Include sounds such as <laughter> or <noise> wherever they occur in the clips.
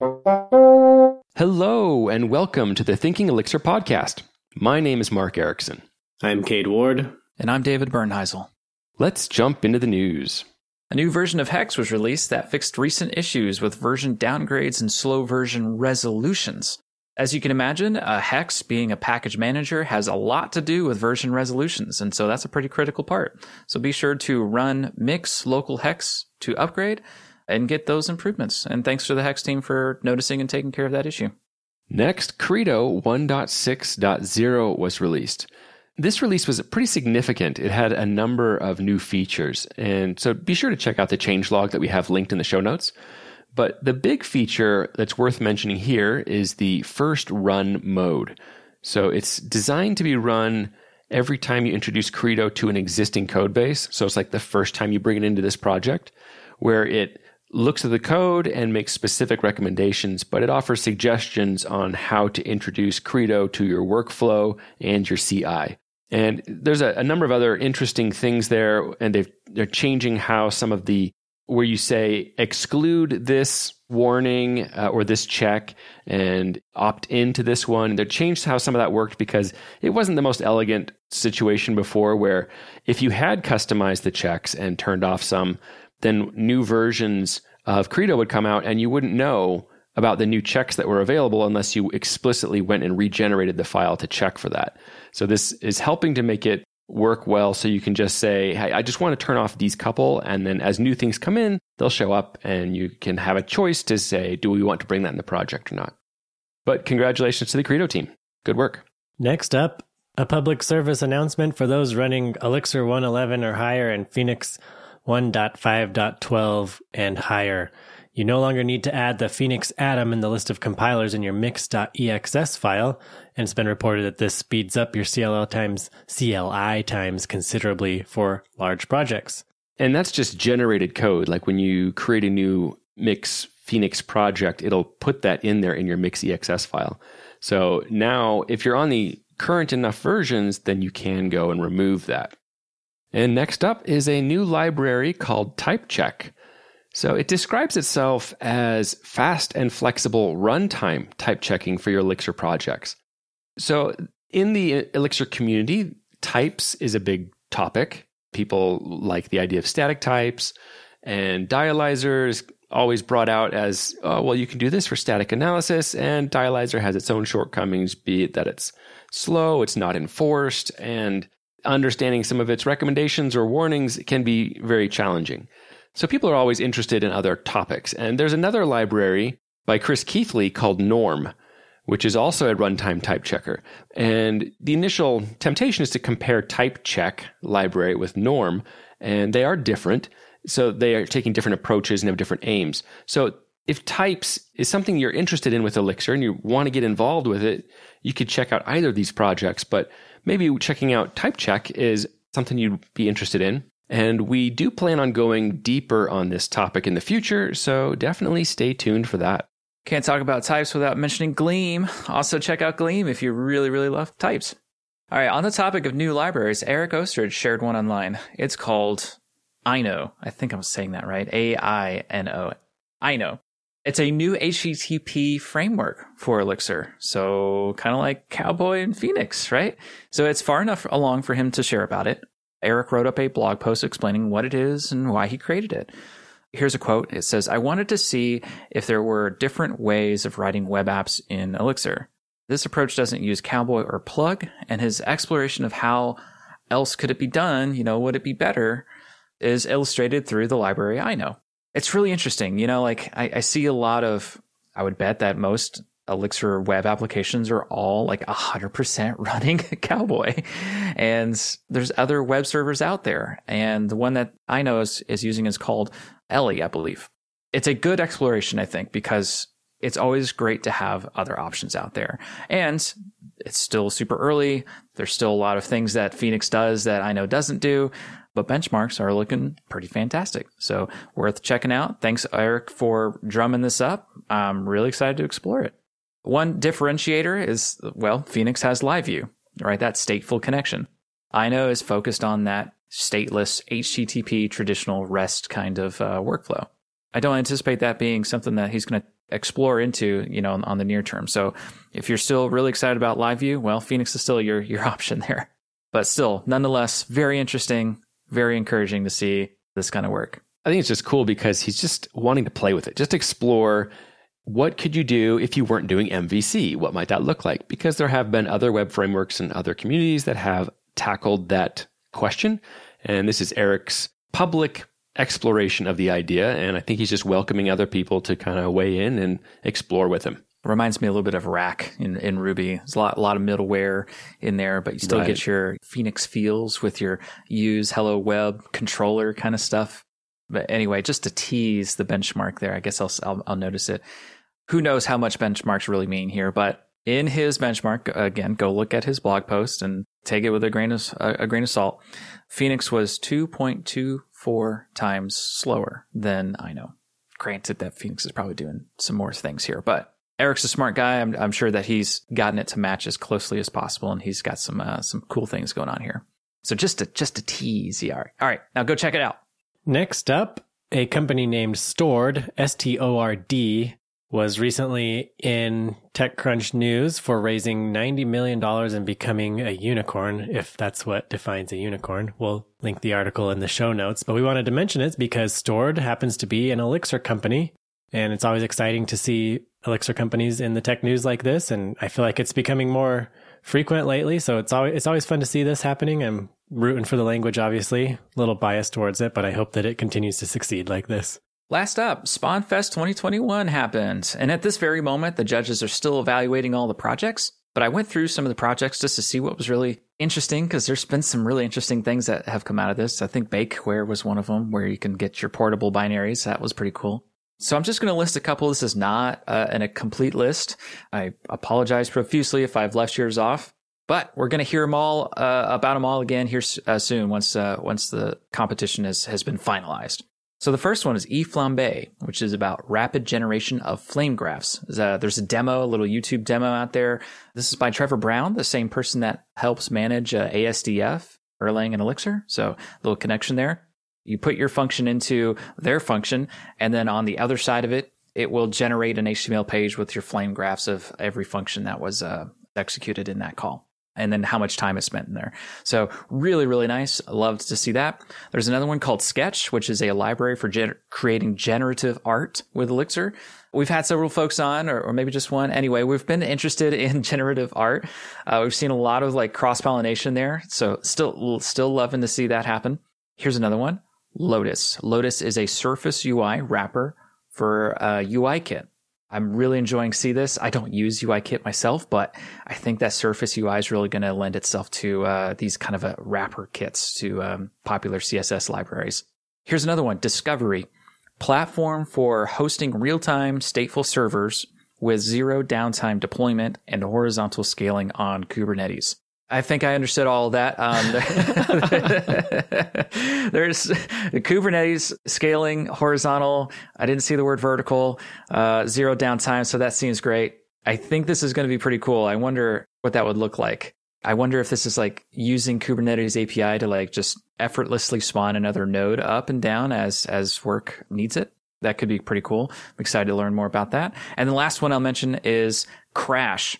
Hello, and welcome to the Thinking Elixir podcast. My name is Mark Ericksen. I'm Cade Ward. And I'm David Bernheisel. Let's jump into the news. A new version of Hex was released that fixed recent issues with version downgrades and slow version resolutions. As you can imagine, a Hex being a package manager has a lot to do with version resolutions, and so that's a pretty critical part. So be sure to run mix local Hex to upgrade and get those improvements. And thanks to the Hex team for noticing and taking care of that issue. Next, Credo 1.6.0 was released. This release was pretty significant. It had a number of new features. And so be sure to check out the changelog that we have linked in the show notes. But the big feature that's worth mentioning here is the first run mode. So it's designed to be run every time you introduce Credo to an existing code base. So it's like the first time you bring it into this project, where it looks at the code and makes specific recommendations, but it offers suggestions on how to introduce Credo to your workflow and your CI. And there's a, a number of other interesting things there, and they've, they're changing how some of the where you say exclude this warning uh, or this check and opt into this one. They changed how some of that worked because it wasn't the most elegant situation before where if you had customized the checks and turned off some, then new versions of Credo would come out and you wouldn't know about the new checks that were available unless you explicitly went and regenerated the file to check for that. So this is helping to make it work well so you can just say, Hey, I just want to turn off these couple. And then as new things come in, they'll show up and you can have a choice to say, do we want to bring that in the project or not? But congratulations to the Credo team. Good work. Next up, a public service announcement for those running Elixir 111 or higher and Phoenix 1.5.12 and higher. You no longer need to add the Phoenix Atom in the list of compilers in your mix.exs file, and it's been reported that this speeds up your CLL times CLI times considerably for large projects. And that's just generated code. Like when you create a new Mix Phoenix project, it'll put that in there in your mix.exs file. So now if you're on the current enough versions, then you can go and remove that. And next up is a new library called TypeCheck. So it describes itself as fast and flexible runtime type checking for your Elixir projects. So in the Elixir community, types is a big topic. People like the idea of static types and dialyzers always brought out as, oh, well, you can do this for static analysis and dialyzer has its own shortcomings, be it that it's slow, it's not enforced, and understanding some of its recommendations or warnings can be very challenging. So people are always interested in other topics. And there's another library by Chris Keathley called Norm, which is also a runtime type checker. And the initial temptation is to compare type check library with Norm, and they are different. So they are taking different approaches and have different aims. So if types is something you're interested in with Elixir and you want to get involved with it, you could check out either of these projects. But maybe checking out type check is something you'd be interested in. And we do plan on going deeper on this topic in the future, so definitely stay tuned for that. Can't talk about types without mentioning Gleam. Also, check out Gleam if you really, really love types. All right, on the topic of new libraries, Eric Oestrich shared one online. It's called Aino. I think I'm saying that right. A I N O. Aino. It's a new HTTP framework for Elixir. So kind of like Cowboy and Phoenix, right? So it's far enough along for him to share about it. Eric wrote up a blog post explaining what it is and why he created it. Here's a quote. It says, I wanted to see if there were different ways of writing web apps in Elixir. This approach doesn't use Cowboy or Plug, and his exploration of how else could it be done, you know, would it be better, is illustrated through the library Aino. It's really interesting. You know, like I, I see a lot of, I would bet that most Elixir web applications are all like 100% <laughs> running <laughs> Cowboy. And there's other web servers out there. And the one that Aino is, is using is called Elli, I believe. It's a good exploration, I think, because it's always great to have other options out there. And it's still super early. There's still a lot of things that Phoenix does that Aino doesn't do, but benchmarks are looking pretty fantastic. So worth checking out. Thanks, Eric, for drumming this up. I'm really excited to explore it. One differentiator is, well, Phoenix has live view, right? That stateful connection. Aino is focused on that stateless HTTP traditional REST kind of uh, workflow. I don't anticipate that being something that he's going to explore into, you know, on, on the near term. So if you're still really excited about live view, well, Phoenix is still your, your <laughs> option there. But still, nonetheless, very interesting, very encouraging to see this kind of work. I think it's just cool because he's just wanting to play with it, just explore what could you do if you weren't doing MVC? What might that look like? Because there have been other web frameworks and other communities that have tackled that question. And this is Eric's public exploration of the idea. And I think he's just welcoming other people to kind of weigh in and explore with him. Reminds me a little bit of Rack in, in Ruby. There's a lot, a lot of middleware in there, but you still Right. get your Phoenix feels with your use Hello Web controller kind of stuff. But anyway, just to tease the benchmark there, I guess I'll, I'll, I'll notice it. Who knows how much benchmarks really mean here, but in his benchmark, again, go look at his blog post and take it with a grain of, a, a grain of salt. Phoenix was 2.24 times slower than Aino. Granted that Phoenix is probably doing some more things here, but Eric's a smart guy. I'm, I'm sure that he's gotten it to match as closely as possible, and he's got some uh, some cool things going on here. So just to just to tease art. All right, now go check it out. Next up, a company named Stord, S T O R D, was recently in TechCrunch news for raising $90 million and becoming a unicorn, if that's what defines a unicorn. We'll link the article in the show notes, but we wanted to mention it because Stord happens to be an Elixir company. And it's always exciting to see Elixir companies in the tech news like this. And I feel like it's becoming more frequent lately. So it's always, it's always fun to see this happening. I'm rooting for the language, obviously, a little biased towards it, but I hope that it continues to succeed like this. Last up, SpawnFest 2021 happened, and at this very moment, the judges are still evaluating all the projects. But I went through some of the projects just to see what was really interesting because there's been some really interesting things that have come out of this. I think Bakeware was one of them where you can get your portable binaries. That was pretty cool. So I'm just going to list a couple. This is not uh, in a complete list. I apologize profusely if I've left yours off, but we're going to hear them all uh, about them all again here uh, soon once uh, once the competition has has been finalized. So the first one is eFlambe, which is about rapid generation of flame graphs. There's a, there's a demo, a little YouTube demo out there. This is by Trevor Brown, the same person that helps manage uh, ASDF, Erlang, and Elixir. So a little connection there. You put your function into their function, and then on the other side of it, it will generate an HTML page with your flame graphs of every function that was uh, executed in that call and then how much time is spent in there. So really, really nice. Loved to see that. There's another one called Sketch, which is a library for gen- creating generative art with Elixir. We've had several folks on, or, or maybe just one. Anyway, we've been <laughs> interested in <laughs> generative art. Uh, we've seen a lot of like cross pollination there. So still, still loving to see that happen. Here's another one. Lotus. Lotus is a Surface UI wrapper for uh, UI kit. I'm really enjoying see this. I don't use UI kit myself, but I think that Surface UI is really going to lend itself to uh, these kind of wrapper kits to um, popular CSS libraries. Here's another one: Discovery, platform for hosting real-time stateful servers with zero downtime deployment and horizontal scaling on Kubernetes. I think I understood all of that. Um, <laughs> there's Kubernetes scaling horizontal. I didn't see the word vertical, uh, zero downtime. So that seems great. I think this is going to be pretty cool. I wonder what that would look like. I wonder if this is like using Kubernetes API to like just effortlessly spawn another node up and down as, as work needs it. That could be pretty cool. I'm excited to learn more about that. And the last one I'll mention is Crash.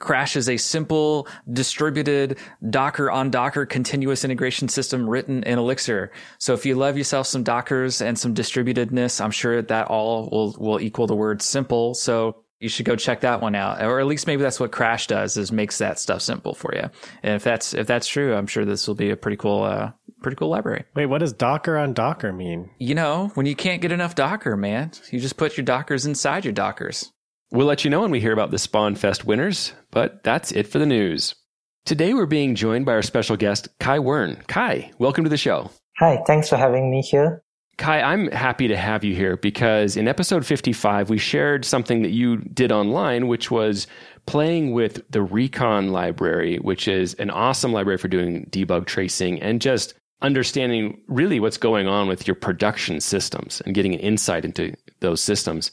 Crash is a simple distributed Docker on Docker continuous integration system written in Elixir. So if you love yourself some Dockers and some distributedness, I'm sure that all will, will equal the word simple. So you should go check that one out. Or at least maybe that's what Crash does is makes that stuff simple for you. And if that's, if that's true, I'm sure this will be a pretty cool, uh, pretty cool library. Wait, what does Docker on Docker mean? You know, when you can't get enough Docker, man, you just put your Dockers inside your Dockers. We'll let you know when we hear about the Spawn Fest winners, but that's it for the news. Today we're being joined by our special guest, Kai Wern. Kai, welcome to the show. Hi, thanks for having me here. Kai, I'm happy to have you here because in episode 55, we shared something that you did online, which was playing with the Recon library, which is an awesome library for doing debug tracing and just understanding really what's going on with your production systems and getting an insight into those systems.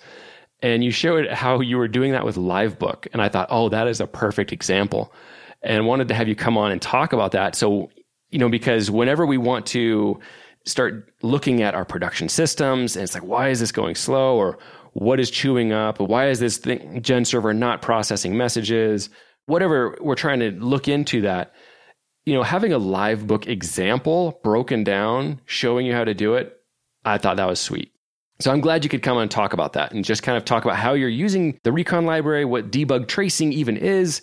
And you showed how you were doing that with Livebook. And I thought, oh, that is a perfect example. And wanted to have you come on and talk about that. So, you know, because whenever we want to start looking at our production systems and it's like, why is this going slow? Or what is chewing up? Why is this thing, gen server not processing messages? Whatever we're trying to look into that, you know, having a livebook example broken down, showing you how to do it, I thought that was sweet. So I'm glad you could come and talk about that and just kind of talk about how you're using the recon library, what debug tracing even is.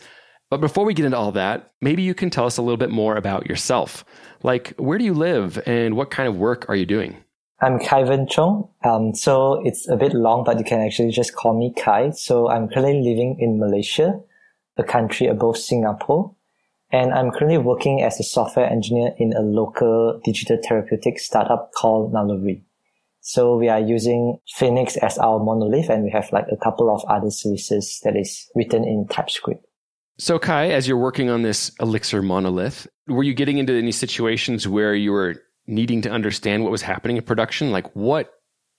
But before we get into all that, maybe you can tell us a little bit more about yourself. Like, where do you live and what kind of work are you doing? I'm Kai Wern Chong. Um, so it's a bit long, but you can actually just call me Kai. So I'm currently living in Malaysia, a country above Singapore. And I'm currently working as a software engineer in a local digital therapeutic startup called Naluri. So we are using Phoenix as our monolith and we have like a couple of other services that is written in TypeScript. So Kai, as you're working on this Elixir monolith, were you getting into any situations where you were needing to understand what was happening in production? Like what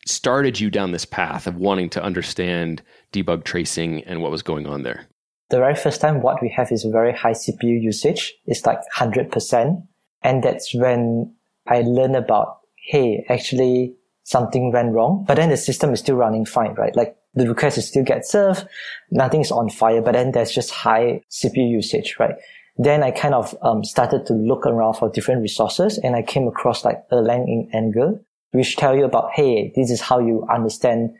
started you down this path of wanting to understand debug tracing and what was going on there? The very first time what we have is very high CPU usage. It's like 100%. And that's when I learned about, hey, actually something went wrong, but then the system is still running fine, right? Like the request is still get served, nothing's on fire, but then there's just high CPU usage, right? Then I kind of um, started to look around for different resources and I came across like Erlang in Anger, which tell you about, hey, this is how you understand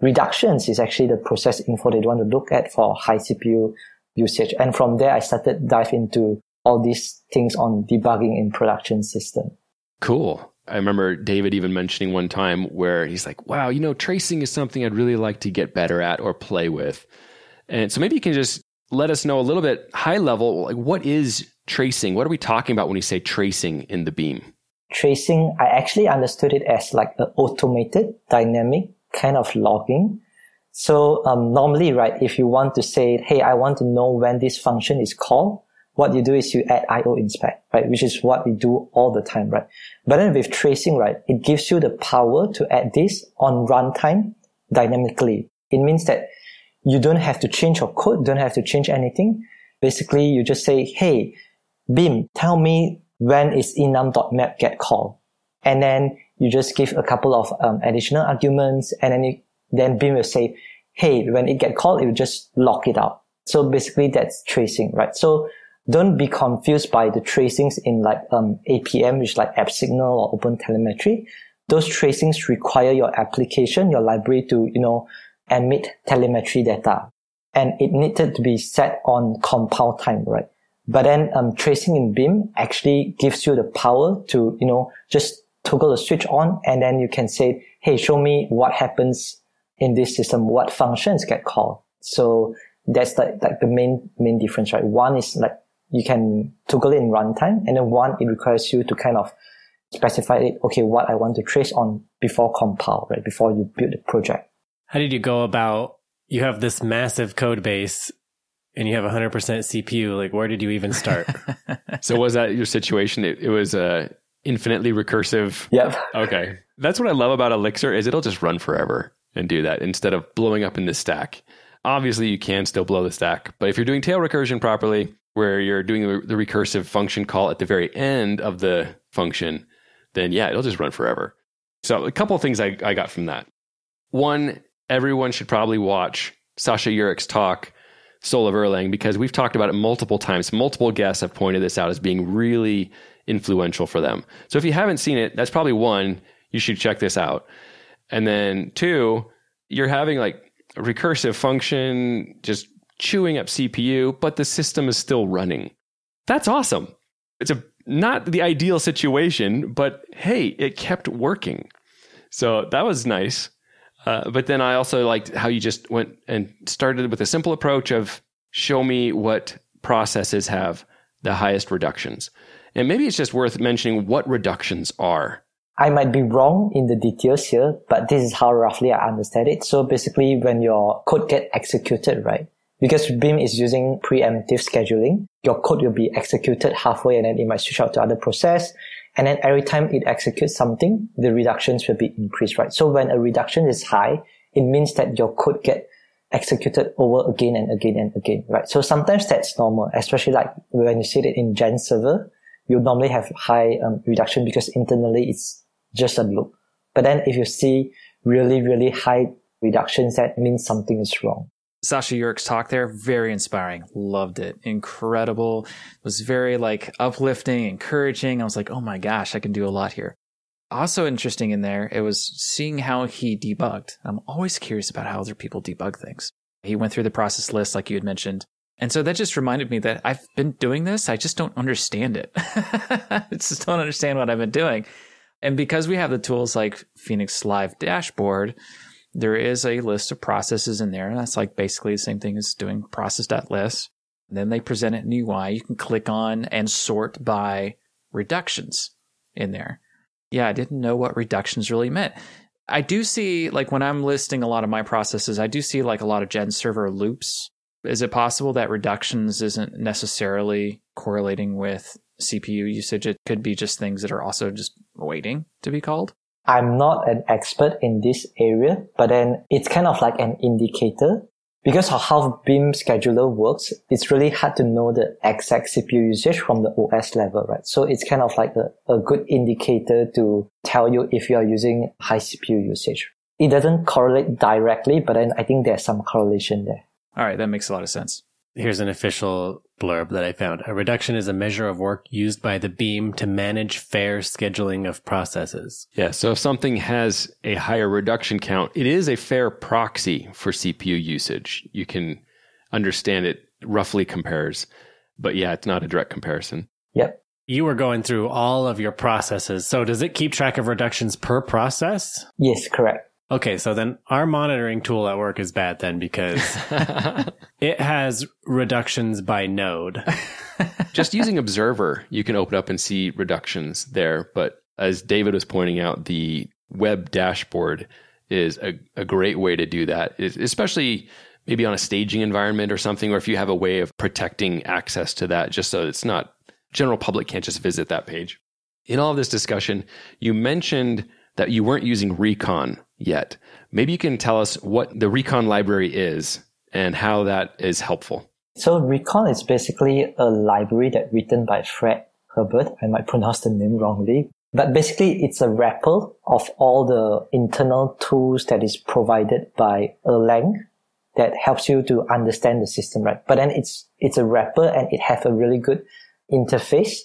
reductions is actually the process info they want to look at for high CPU usage. And from there, I started dive into all these things on debugging in production system. Cool. I remember David even mentioning one time where he's like, wow, you know, tracing is something I'd really like to get better at or play with. And so maybe you can just let us know a little bit high level, like what is tracing? What are we talking about when we say tracing in the beam? Tracing, I actually understood it as like an automated dynamic kind of logging. So um, normally, right, if you want to say, hey, I want to know when this function is called, what you do is you add IO inspect, right? Which is what we do all the time, right? But then with tracing, right, it gives you the power to add this on runtime dynamically. It means that you don't have to change your code, don't have to change anything. Basically, you just say, Hey, Beam, tell me when is enum.map get called. And then you just give a couple of um, additional arguments and then you, then Beam will say, Hey, when it get called, it will just lock it out. So basically that's tracing, right? So don't be confused by the tracings in like um, APM, which is like App Signal or Open Telemetry. Those tracings require your application, your library to, you know, emit telemetry data. And it needed to be set on compile time, right? But then um, tracing in Beam actually gives you the power to, you know, just toggle the switch on and then you can say, hey, show me what happens in this system, what functions get called. So that's like, like the main, main difference, right? One is like you can toggle it in runtime. And then one, it requires you to kind of specify it, okay, what I want to trace on before compile, right? Before you build the project. How did you go about, you have this massive code base and you have 100% CPU. Like, where did you even start? <laughs> so was that your situation? It, it was uh, infinitely recursive. Yep. Okay. That's what I love about Elixir is it'll just run forever and do that instead of blowing up in the stack. Obviously, you can still blow the stack, but if you're doing tail recursion properly, where you're doing the, recursive function call at the very end of the function, then yeah, it'll just run forever. So a couple of things I, I got from that. One, everyone should probably watch Sasha Juric's talk, Soul of Erlang, because we've talked about it multiple times. Multiple guests have pointed this out as being really influential for them. So if you haven't seen it, that's probably one, you should check this out. And then two, you're having like recursive function just chewing up CPU, but the system is still running. That's awesome. It's a not the ideal situation, but hey, it kept working. So that was nice. Uh, but then I also liked how you just went and started with a simple approach of show me what processes have the highest reductions. And maybe it's just worth mentioning what reductions are. I might be wrong in the details here, but this is how roughly I understand it. So basically when your code get executed, right? Because Beam is using preemptive scheduling, your code will be executed halfway and then it might switch out to other process. And then every time it executes something, the reductions will be increased, right? So when a reduction is high, it means that your code get executed over again and again and again, right? So sometimes that's normal, especially like when you see it in Gen server, you normally have high um, reduction because internally it's just a loop. But then if you see really, really high reductions, that means something is wrong. Sasha Juric's talk there, very inspiring. Loved it. Incredible. It was very like uplifting, encouraging. I was like, oh my gosh, I can do a lot here. Also interesting in there, it was seeing how he debugged. I'm always curious about how other people debug things. He went through the process list, like you had mentioned. And so that just reminded me that I've been doing this. I just don't understand it. <laughs> I just don't understand what I've been doing. And because we have the tools like Phoenix Live Dashboard, there is a list of processes in there. And that's like basically the same thing as doing process.list. Then they present it in UI. You can click on and sort by reductions in there. Yeah, I didn't know what reductions really meant. I do see, like, when I'm listing a lot of my processes, I do see like a lot of gen server loops. Is it possible that reductions isn't necessarily correlating with CPU usage? It could be just things that are also just waiting to be called. I'm not an expert in this area, but then it's kind of like an indicator. Because of how Beam scheduler works, it's really hard to know the exact CPU usage from the OS level, right? So it's kind of like a, a good indicator to tell you if you are using high CPU usage. It doesn't correlate directly, but then I think there's some correlation there. All right, that makes a lot of sense. Here's an official blurb that I found. A reduction is a measure of work used by the beam to manage fair scheduling of processes. Yeah. So if something has a higher reduction count, it is a fair proxy for CPU usage. You can understand it roughly compares, but yeah, it's not a direct comparison. Yep. You were going through all of your processes. So does it keep track of reductions per process? Yes, correct. Okay, so then our monitoring tool at work is bad then because <laughs> it has reductions by node. <laughs> Just using Observer, you can open up and see reductions there. But as David was pointing out, the web dashboard is a, a great way to do that, especially maybe on a staging environment or something, or if you have a way of protecting access to that, just so it's not general public can't just visit that page. In all of this discussion, you mentioned that you weren't using Recon yet. Maybe you can tell us what the Recon library is and how that is helpful. So Recon is basically a library that written by Fred Hebert. I might pronounce the name wrongly. But basically, it's a wrapper of all the internal tools that is provided by Erlang that helps you to understand the system, right? But then it's, it's a wrapper and it has a really good interface.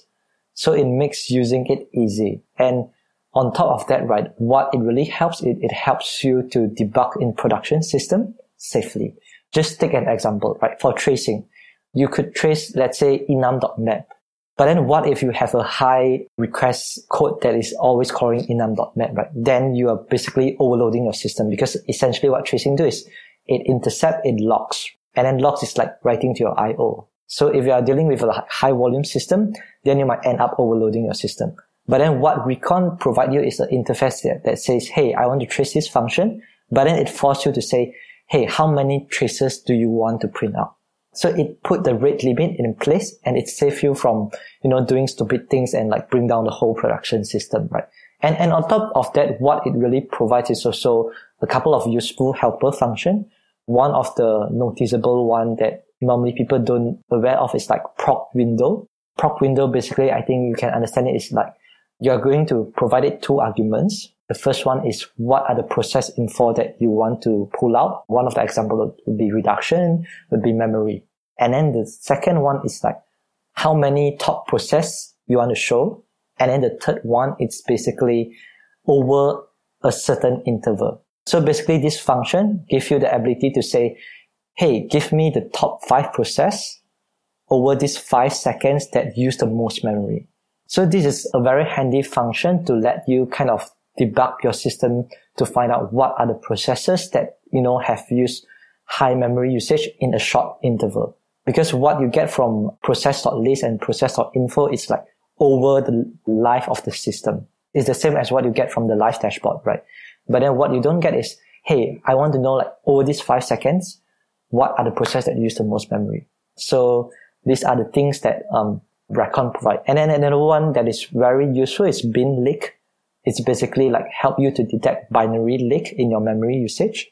So it makes using it easy. And on top of that, right, what it really helps, it, it helps you to debug in production system safely. Just take an example, right? For tracing, you could trace, let's say, enum.map. But then what if you have a high request code that is always calling enum.map, right? Then you are basically overloading your system because essentially what tracing do is it intercept, it locks. And then locks is like writing to your IO. So if you are dealing with a high volume system, then you might end up overloading your system. But then what Recon provide you is an interface that, says, Hey, I want to trace this function. But then it forces you to say, Hey, how many traces do you want to print out? So it put the rate limit in place and it saves you from, you know, doing stupid things and like bring down the whole production system, right? And, and on top of that, what it really provides is also a couple of useful helper function. One of the noticeable one that normally people don't aware of is like proc window. Proc window, basically, I think you can understand it is like you're going to provide it two arguments. The first one is what are the process info that you want to pull out? One of the examples would be reduction, would be memory. And then the second one is like how many top process you want to show. And then the third one, it's basically over a certain interval. So basically this function gives you the ability to say, Hey, give me the top five process over these five seconds that use the most memory. So this is a very handy function to let you kind of debug your system to find out what are the processes that, you know, have used high memory usage in a short interval. Because what you get from process.list and process.info is like over the life of the system. It's the same as what you get from the live dashboard, right? But then what you don't get is, hey, I want to know like over these five seconds, what are the processes that use the most memory? So these are the things that um, Recon provide. And then another one that is very useful is bin leak. It's basically like help you to detect binary leak in your memory usage.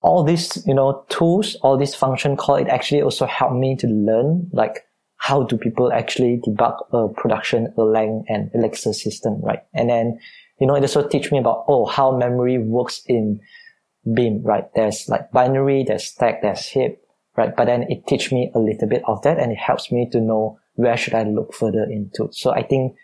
All these, you know, tools, all these function call, it actually also help me to learn like how do people actually debug a production Erlang and Elixir system, right? And then, you know, it also teach me about, oh, how memory works in beam, right? There's like binary, there's stack, there's heap, right? But then it teach me a little bit of that and it helps me to know where should I look further into. So I think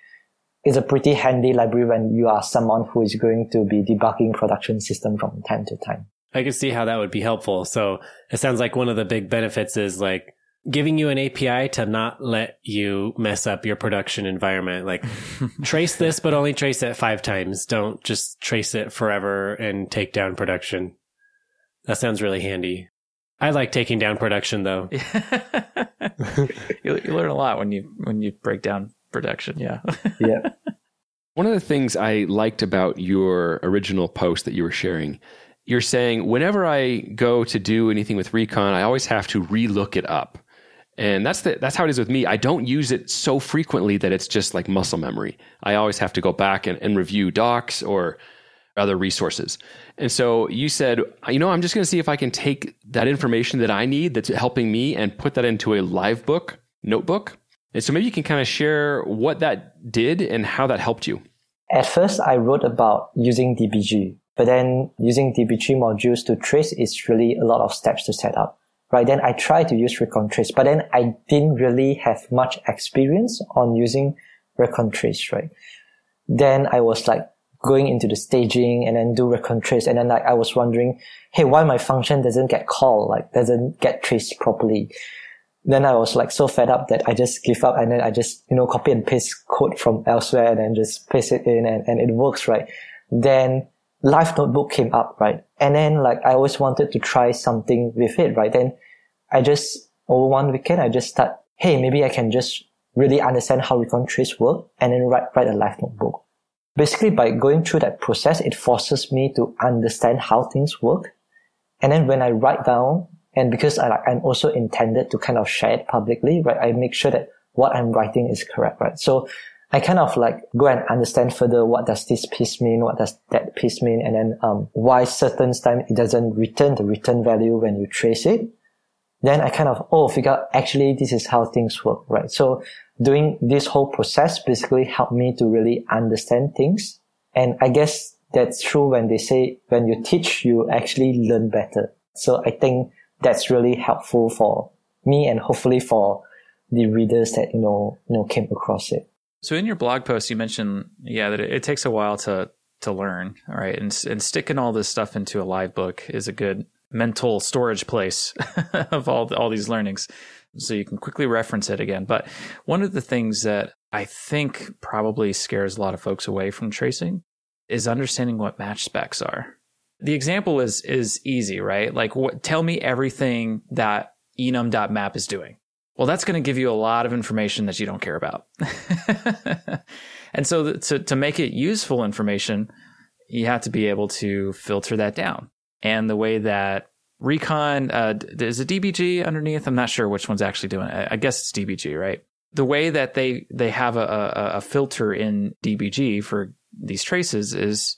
it's a pretty handy library when you are someone who is going to be debugging production system from time to time. I can see how that would be helpful. So it sounds like one of the big benefits is like giving you an API to not let you mess up your production environment. Like <laughs> trace this, but only trace it five times. Don't just trace it forever and take down production. That sounds really handy. I like taking down production though. <laughs> you, you learn a lot when you when you break down production. Yeah. <laughs> Yeah. One of the things I liked about your original post that you were sharing, you're saying whenever I go to do anything with Recon, I always have to relook it up. And that's the, that's how it is with me. I don't use it so frequently that it's just like muscle memory. I always have to go back and, and review docs or other resources. And so you said, you know, I'm just going to see if I can take that information that I need that's helping me and put that into a live book notebook. And so maybe you can kind of share what that did and how that helped you. At first, I wrote about using DBG, but then using DBG modules to trace is really a lot of steps to set up right? Then I tried to use Recon Trace, but then I didn't really have much experience on using Recon Trace, right? Then I was like going into the staging and then do Recon Trace. And then like I was wondering, hey, why my function doesn't get called, like doesn't get traced properly. Then I was like so fed up that I just give up and then I just, you know, copy and paste code from elsewhere and then just paste it in and, and it works, right? Then Live Notebook came up, right? And then like I always wanted to try something with it, right? Then I just, over one weekend, I just start, hey, maybe I can just really understand how recon trace work and then write, write a live notebook. Basically, by going through that process, it forces me to understand how things work. And then when I write down, and because I I'm also intended to kind of share it publicly, right? I make sure that what I'm writing is correct, right? So I kind of like go and understand further what does this piece mean, what does that piece mean, and then um, why certain time it doesn't return the return value when you trace it then I kind of, oh, figure out actually this is how things work, right? So doing this whole process basically helped me to really understand things. And I guess that's true when they say when you teach, you actually learn better. So I think that's really helpful for me and hopefully for the readers that, you know, you know, came across it. So in your blog post, you mentioned, yeah, that it, it takes a while to, to learn, right? And, and sticking all this stuff into a live book is a good mental storage place <laughs> of all all these learnings so you can quickly reference it again. But one of the things that i think probably scares a lot of folks away from tracing is understanding what match specs are. The example is is easy right? Like what tell me everything that enum.map is doing. Well that's going to give you a lot of information that you don't care about. <laughs> And so to, to make it useful information you have to be able to filter that down. And the way that Recon uh, is a DBG underneath. I'm not sure which one's actually doing it. I guess it's DBG, right? The way that they they have a, a, a filter in DBG for these traces is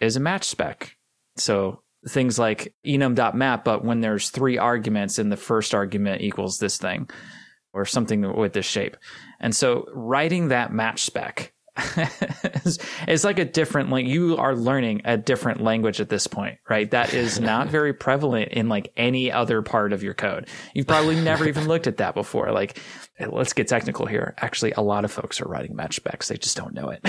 is a match spec. So things like enum.map, but when there's three arguments and the first argument equals this thing or something with this shape. And so writing that match spec <laughs> it's, like a different like you are learning a different language at this point right? That is not very prevalent in like any other part of your code. You've probably never even looked at that before. Like let's get technical here. Actually a lot of folks are writing match specs. They just don't know it. <laughs>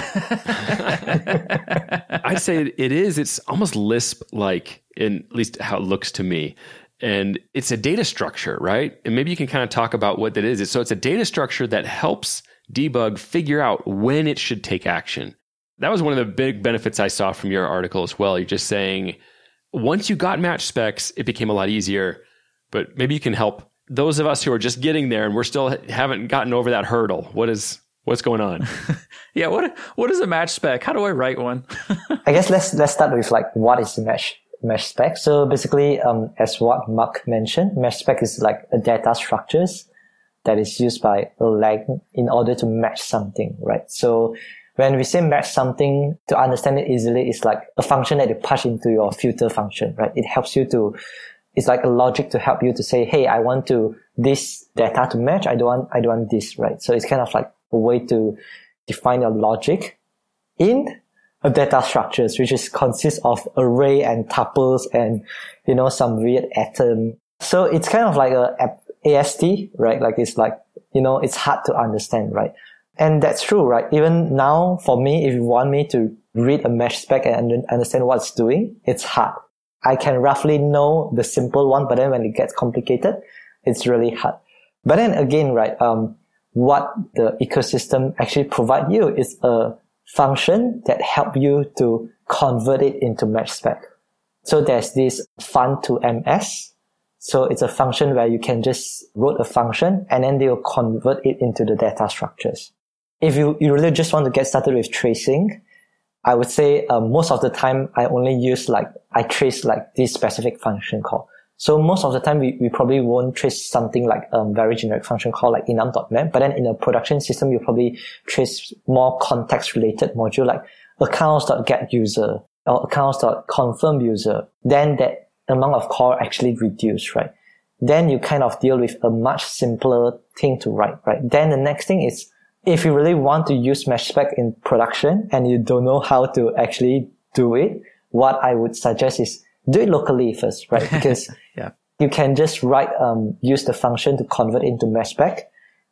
I'd say it is. It's almost lisp like in at least how it looks to me. And it's a data structure right? And maybe you can kind of talk about what that is. So it's a data structure that helps debug, figure out when it should take action. That was one of the big benefits I saw from your article as well. You're just saying once you got match specs, it became a lot easier. But maybe you can help those of us who are just getting there and we're still haven't gotten over that hurdle. What is what's going on? <laughs> yeah, what what is a match spec? How do I write one? <laughs> I guess let's let's start with like what is the match mesh spec. So basically, um, as what Mark mentioned, mesh spec is like a data structures that is used by Erlang in order to match something, right? So when we say match something to understand it easily, it's like a function that you push into your filter function, right? It helps you to, it's like a logic to help you to say, Hey, I want to this data to match. I don't want, I don't want this, right? So it's kind of like a way to define your logic in a data structures, which is consists of array and tuples and, you know, some weird atom. So it's kind of like a AST, right? Like it's like, you know, it's hard to understand, right? And that's true, right? Even now, for me, if you want me to read a mesh spec and understand what it's doing, it's hard. I can roughly know the simple one, but then when it gets complicated, it's really hard. But then again, right, um, what the ecosystem actually provide you is a function that help you to convert it into mesh spec. So there's this fun to MS. So it's a function where you can just wrote a function and then they'll convert it into the data structures. If you, you really just want to get started with tracing, I would say uh, most of the time I only use like, I trace like this specific function call. So most of the time we, we probably won't trace something like a um, very generic function call like enum.map, but then in a production system, you probably trace more context related module like accounts.get user or accounts.confirm user. Then that amount of call actually reduce, right? Then you kind of deal with a much simpler thing to write, right? Then the next thing is if you really want to use mesh spec in production and you don't know how to actually do it, what I would suggest is do it locally first, right? <laughs> Because yeah. you can just write, um, use the function to convert into mesh spec.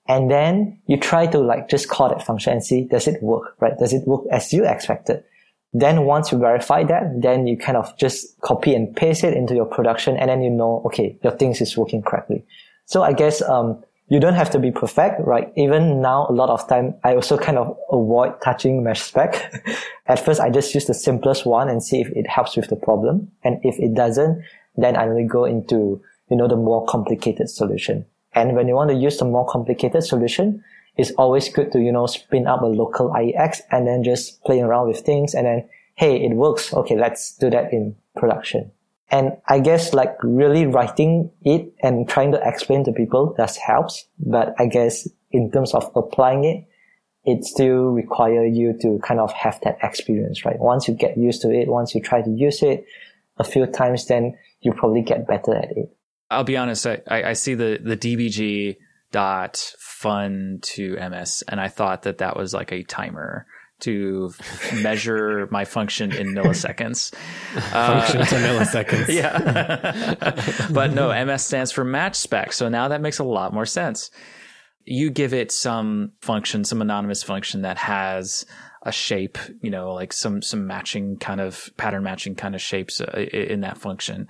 And then you try to like just call that function and see, does it work, right? Does it work as you expected? Then once you verify that, then you kind of just copy and paste it into your production. And then you know, okay, your things is working correctly. So I guess, um, you don't have to be perfect, right? Even now, a lot of time, I also kind of avoid touching mesh spec. <laughs> At first, I just use the simplest one and see if it helps with the problem. And if it doesn't, then I will go into, you know, the more complicated solution. And when you want to use the more complicated solution, it's always good to, you know, spin up a local IEX and then just play around with things. And then, hey, it works. Okay, let's do that in production. And I guess like really writing it and trying to explain to people that helps. But I guess in terms of applying it, it still require you to kind of have that experience, right? Once you get used to it, once you try to use it a few times, then you probably get better at it. I'll be honest. I, I see the, the DBG dot fun to MS and I thought that that was like a timer to measure <laughs> my function in milliseconds. function uh, to milliseconds. <laughs> yeah. <laughs> but no, MS stands for match spec. So now that makes a lot more sense. You give it some function, some anonymous function that has a shape, you know, like some some matching kind of pattern matching kind of shapes uh, in that function.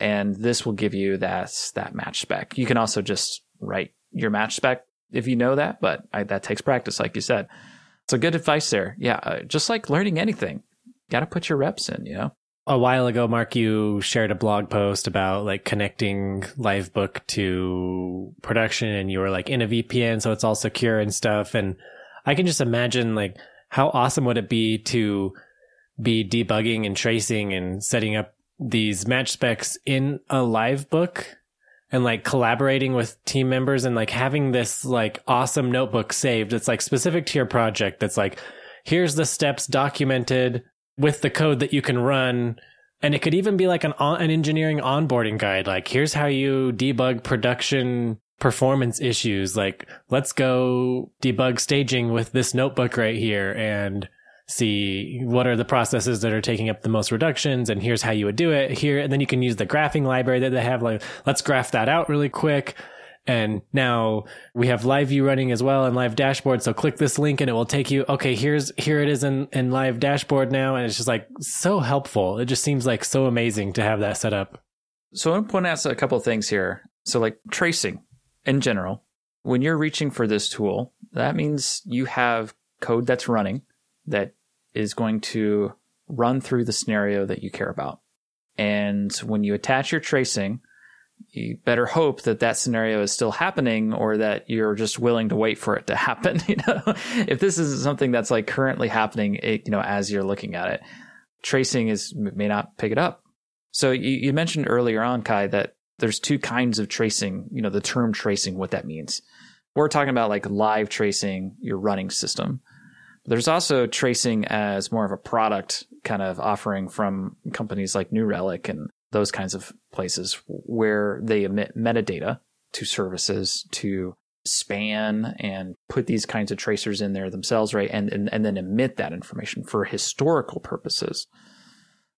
And this will give you that that match spec. You can also just write your match spec if you know that, but I, that takes practice, like you said. So good advice there. Yeah, uh, just like learning anything, got to put your reps in, you know? A while ago, Mark, you shared a blog post about like connecting Livebook to production and you were like in a VPN, so it's all secure and stuff. And I can just imagine like how awesome would it be to be debugging and tracing and setting up these match specs in a Livebook and like collaborating with team members and like having this like awesome notebook saved. that's like specific to your project. That's like, here's the steps documented with the code that you can run. And it could even be like an, an engineering onboarding guide. Like, here's how you debug production performance issues. Like, let's go debug staging with this notebook right here. And see what are the processes that are taking up the most reductions and here's how you would do it here. And then you can use the graphing library that they have like let's graph that out really quick. And now we have live view running as well and live dashboard. So click this link and it will take you okay here's here it is in in live dashboard now. And it's just like so helpful. It just seems like so amazing to have that set up. So i want to point out a couple things here. So like tracing in general when you're reaching for this tool that means you have code that's running that is going to run through the scenario that you care about. And when you attach your tracing, you better hope that that scenario is still happening or that you're just willing to wait for it to <laughs> happen. You know, if this is something that's like currently happening, it, you know, as you're looking at it, tracing is may not pick it up. So you, you mentioned earlier on, Kai, that there's two kinds of tracing, you know, the term tracing, what that means. We're talking about like live tracing your running system. There's also tracing as more of a product kind of offering from companies like New Relic and those kinds of places where they emit metadata to services to span and put these kinds of tracers in there themselves, right? And, and, and then emit that information for historical purposes.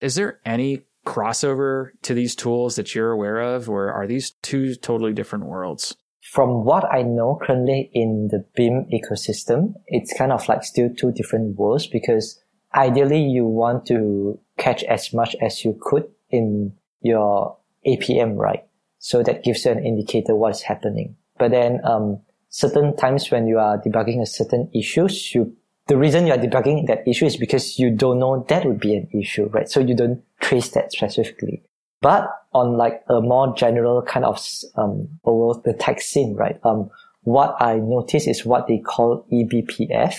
Is there any crossover to these tools that you're aware of, or are these two totally different worlds? From what I know currently in the Beam ecosystem, it's kind of like still two different worlds because ideally you want to catch as much as you could in your APM, right? So that gives you an indicator what's happening. But then, um, certain times when you are debugging a certain issues, you, the reason you are debugging that issue is because you don't know that would be an issue, right? So you don't trace that specifically. But on like a more general kind of, um, overall the tech scene, right? Um, what I notice is what they call eBPF.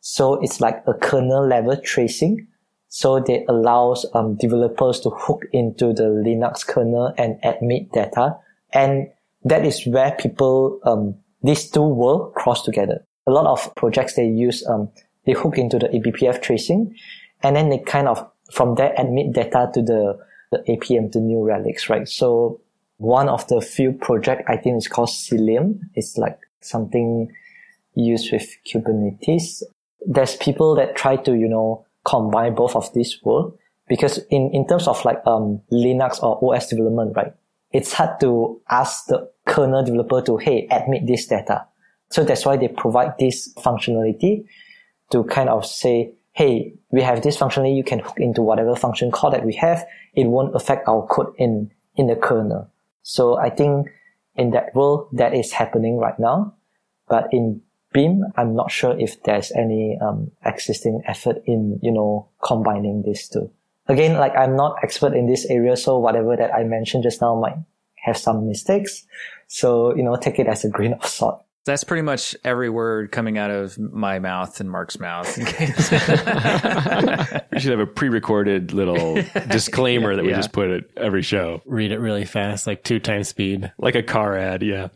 So it's like a kernel level tracing. So they allows um, developers to hook into the Linux kernel and admit data. And that is where people, um, these two will cross together. A lot of projects they use, um, they hook into the eBPF tracing and then they kind of from there admit data to the, the APM to New Relics, right? So one of the few project I think is called Cilium. It's like something used with Kubernetes. There's people that try to, you know, combine both of these world because in, in terms of like, um, Linux or OS development, right? It's hard to ask the kernel developer to, hey, admit this data. So that's why they provide this functionality to kind of say, hey, we have this functionality, you can hook into whatever function call that we have. It won't affect our code in, in the kernel. So I think in that world, that is happening right now. But in Beam, I'm not sure if there's any um, existing effort in, you know, combining these two. Again, like I'm not expert in this area, so whatever that I mentioned just now might have some mistakes. So, you know, take it as a grain of salt. That's pretty much every word coming out of my mouth and Mark's mouth. <laughs> <laughs> we should have a pre-recorded little disclaimer that we yeah. just put at every show. Read it really fast, like two times speed, like a car ad. Yeah.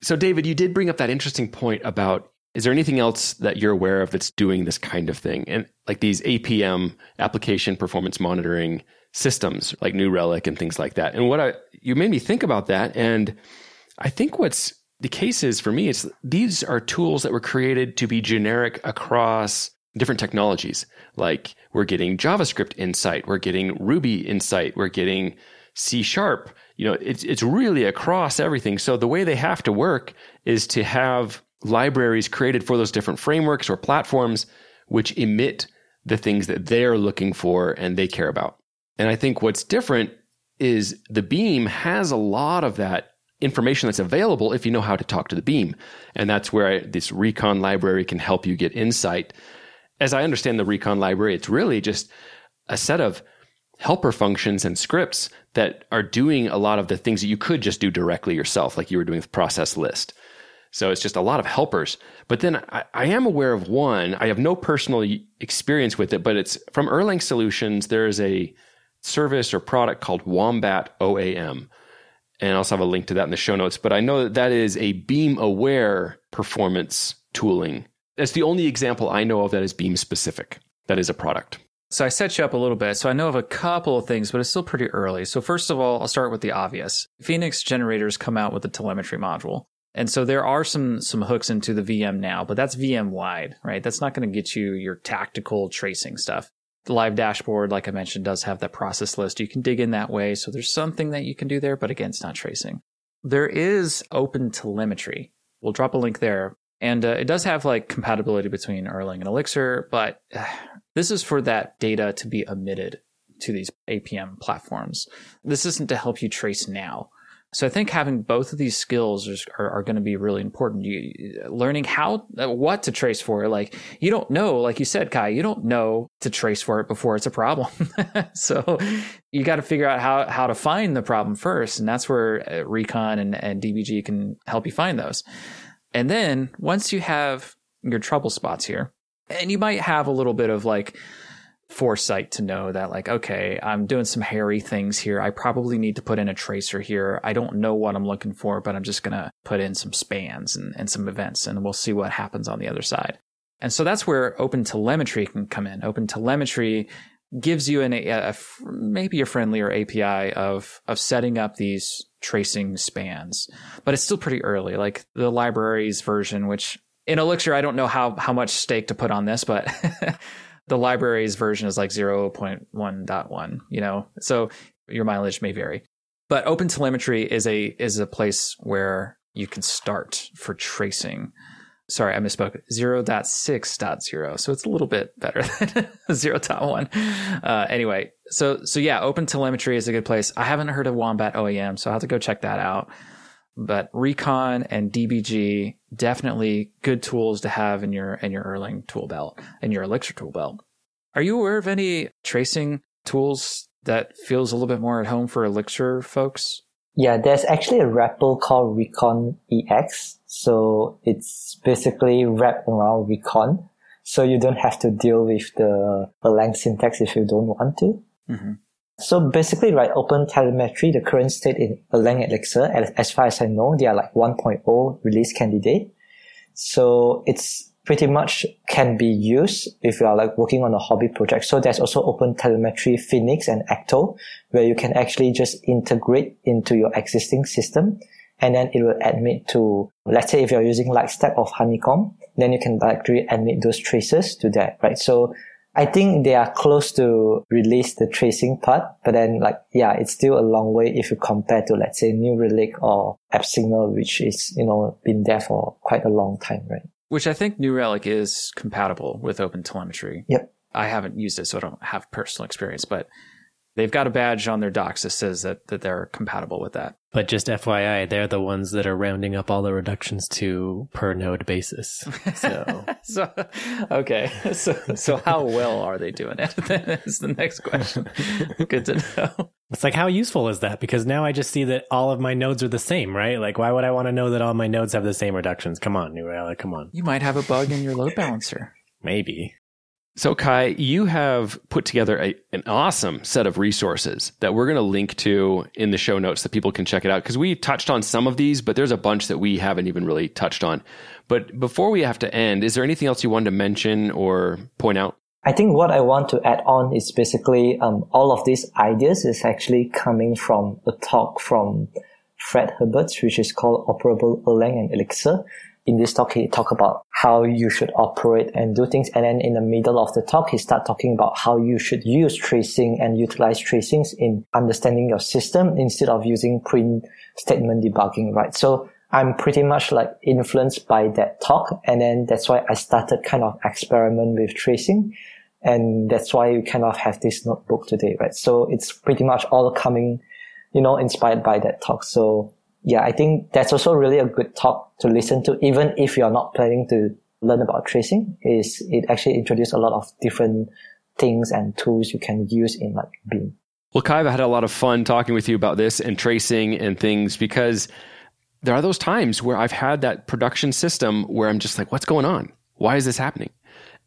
So, David, you did bring up that interesting point about is there anything else that you're aware of that's doing this kind of thing? And like these APM application performance monitoring systems, like New Relic and things like that. And what I you made me think about that, and I think what's the case is for me, it's these are tools that were created to be generic across different technologies. Like we're getting JavaScript insight, we're getting Ruby insight, we're getting C sharp. You know, it's it's really across everything. So the way they have to work is to have libraries created for those different frameworks or platforms which emit the things that they're looking for and they care about. And I think what's different is the Beam has a lot of that information that's available if you know how to talk to the beam. And that's where I, this recon library can help you get insight. As I understand the recon library, it's really just a set of helper functions and scripts that are doing a lot of the things that you could just do directly yourself, like you were doing with process list. So it's just a lot of helpers. But then I, I, am aware of one. I have no personal experience with it, but it's from Erlang Solutions. There is a service or product called Wombat OAM and I also have a link to that in the show notes. But I know that that is a Beam aware performance tooling. That's the only example I know of that is Beam specific. That is a product. So I set you up a little bit. So I know of a couple of things, but it's still pretty early. So first of all, I'll start with the obvious. Phoenix generators come out with a telemetry module. And so there are some some hooks into the VM now, but that's VM wide, right? That's not going to get you your tactical tracing stuff. Live dashboard, like I mentioned, does have that process list. You can dig in that way. So there's something that you can do there, but again, it's not tracing. There is open telemetry. We'll drop a link there. And uh, it does have like compatibility between Erlang and Elixir, but uh, <sighs> this is for that data to be emitted to these APM platforms. This isn't to help you trace now. So I think having both of these skills are, are going to be really important. You, learning how, what to trace for, like you don't know, like you said, Kai, you don't know to trace for it before it's a problem. <laughs> so you got to figure out how, how to find the problem first. And that's where uh, Recon and, and DBG can help you find those. And then once you have your trouble spots here, and you might have a little bit of like, foresight to know that like okay i'm doing some hairy things here. I probably need to put in a tracer here. I don't know what i'm looking for but i'm just going to put in some spans and, and some events and we'll see what happens on the other side. And so that's where open telemetry can come in. Open telemetry gives you an, a, a maybe a friendlier api of of setting up these tracing spans, but it's still pretty early. Like the libraries version, which in Elixir, I don't know how, how much stake to put on this, but <laughs> the library's version is like 0.1.1, you know, so your mileage may vary. But OpenTelemetry is a, is a place where you can start for tracing sorry, I misspoke. 0.6.0. So it's a little bit better <laughs> than 0.1. Uh, anyway, so, so yeah, OpenTelemetry is a good place. I haven't heard of Wombat OEM, so I'll have to go check that out. But Recon and DBG, definitely good tools to have in your, in your Erlang tool belt, in your Elixir tool belt. Are you aware of any tracing tools that feels a little bit more at home for Elixir folks? Yeah, there's actually a REPL called Recon EX. So it's basically wrapped around Recon. So you don't have to deal with the Erlang syntax if you don't want to. Mm-hmm. So basically, right, Open Telemetry, the current state in Erlang Elixir, as far as I know, they are like 1.0 release candidate. So it's pretty much can be used if you are like working on a hobby project. So there's also Open Telemetry Phoenix and Ecto, where you can actually just integrate into your existing system. And then it will admit to, let's say if you're using like Lightstep of Honeycomb, then you can directly admit those traces to that, right? So I think they are close to release the tracing part, but then like, yeah, it's still a long way if you compare to, let's say, New Relic or AppSignal, which is, you know, been there for quite a long time, right? Which I think New Relic is compatible with OpenTelemetry. Yep. I haven't used it, so I don't have personal experience, but they've got a badge on their docs that says that, that they're compatible with that. But just FYI, they're the ones that are rounding up all the reductions to per node basis. So, <laughs> so okay. <laughs> So, so how well are they doing it? <laughs> That's the next question. Good to know. It's like, how useful is that? Because now I just see that all of my nodes are the same, right? Like, why would I want to know that all my nodes have the same reductions? Come on, New Relic, come on. You might have a bug in your load balancer. Maybe. So, Kai, you have put together a, an awesome set of resources that we're going to link to in the show notes that people can check it out because we touched on some of these, but there's a bunch that we haven't even really touched on. But before we have to end, is there anything else you wanted to mention or point out? I think what I want to add on is basically um, all of these ideas is actually coming from a talk from Fred Hebert's, which is called Operable Erlang and Elixir in this talk, he talk about how you should operate and do things. And then in the middle of the talk, he start talking about how you should use tracing and utilize tracings in understanding your system instead of using print statement debugging, right? So I'm pretty much like influenced by that talk. And then that's why I started kind of experiment with tracing. And that's why we kind of have this notebook today, right? So it's pretty much all coming, you know, inspired by that talk. So yeah, I think that's also really a good talk to listen to, even if you're not planning to learn about tracing, is it actually introduced a lot of different things and tools you can use in like Beam. Well, Kai, I've had a lot of fun talking with you about this and tracing and things because there are those times where I've had that production system where I'm just like, what's going on? Why is this happening?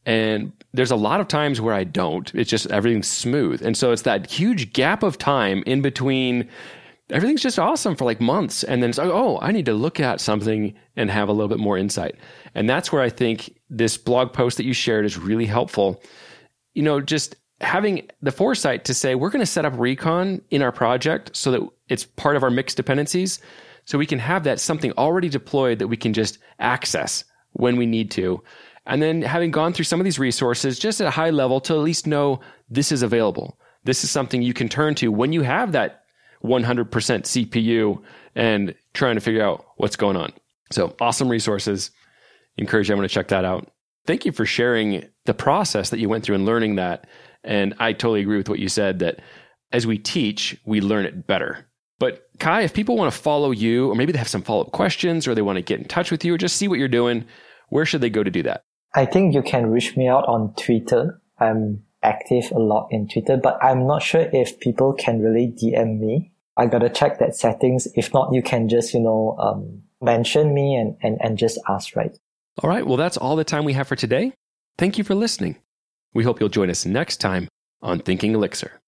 And there's a lot of times where I don't. It's just everything's smooth. And so it's that huge gap of time in between everything's just awesome for like months. And then it's like, oh, I need to look at something and have a little bit more insight. And that's where I think this blog post that you shared is really helpful. You know, just having the foresight to say, we're going to set up recon in our project so that it's part of our mixed dependencies. So we can have that something already deployed that we can just access when we need to. And then having gone through some of these resources just at a high level to at least know this is available. This is something you can turn to when you have that 100% CPU and trying to figure out what's going on. So awesome resources. Encourage everyone to check that out. Thank you for sharing the process that you went through and learning that. And I totally agree with what you said that as we teach, we learn it better. But Kai, if people want to follow you, or maybe they have some follow up questions, or they want to get in touch with you, or just see what you're doing, where should they go to do that? I think you can reach me out on Twitter. I'm active a lot in Twitter, but I'm not sure if people can really DM me. I gotta check that settings. If not, you can just, you know, um, mention me and, and, and just ask, right? All right. Well, that's all the time we have for today. Thank you for listening. We hope you'll join us next time on Thinking Elixir.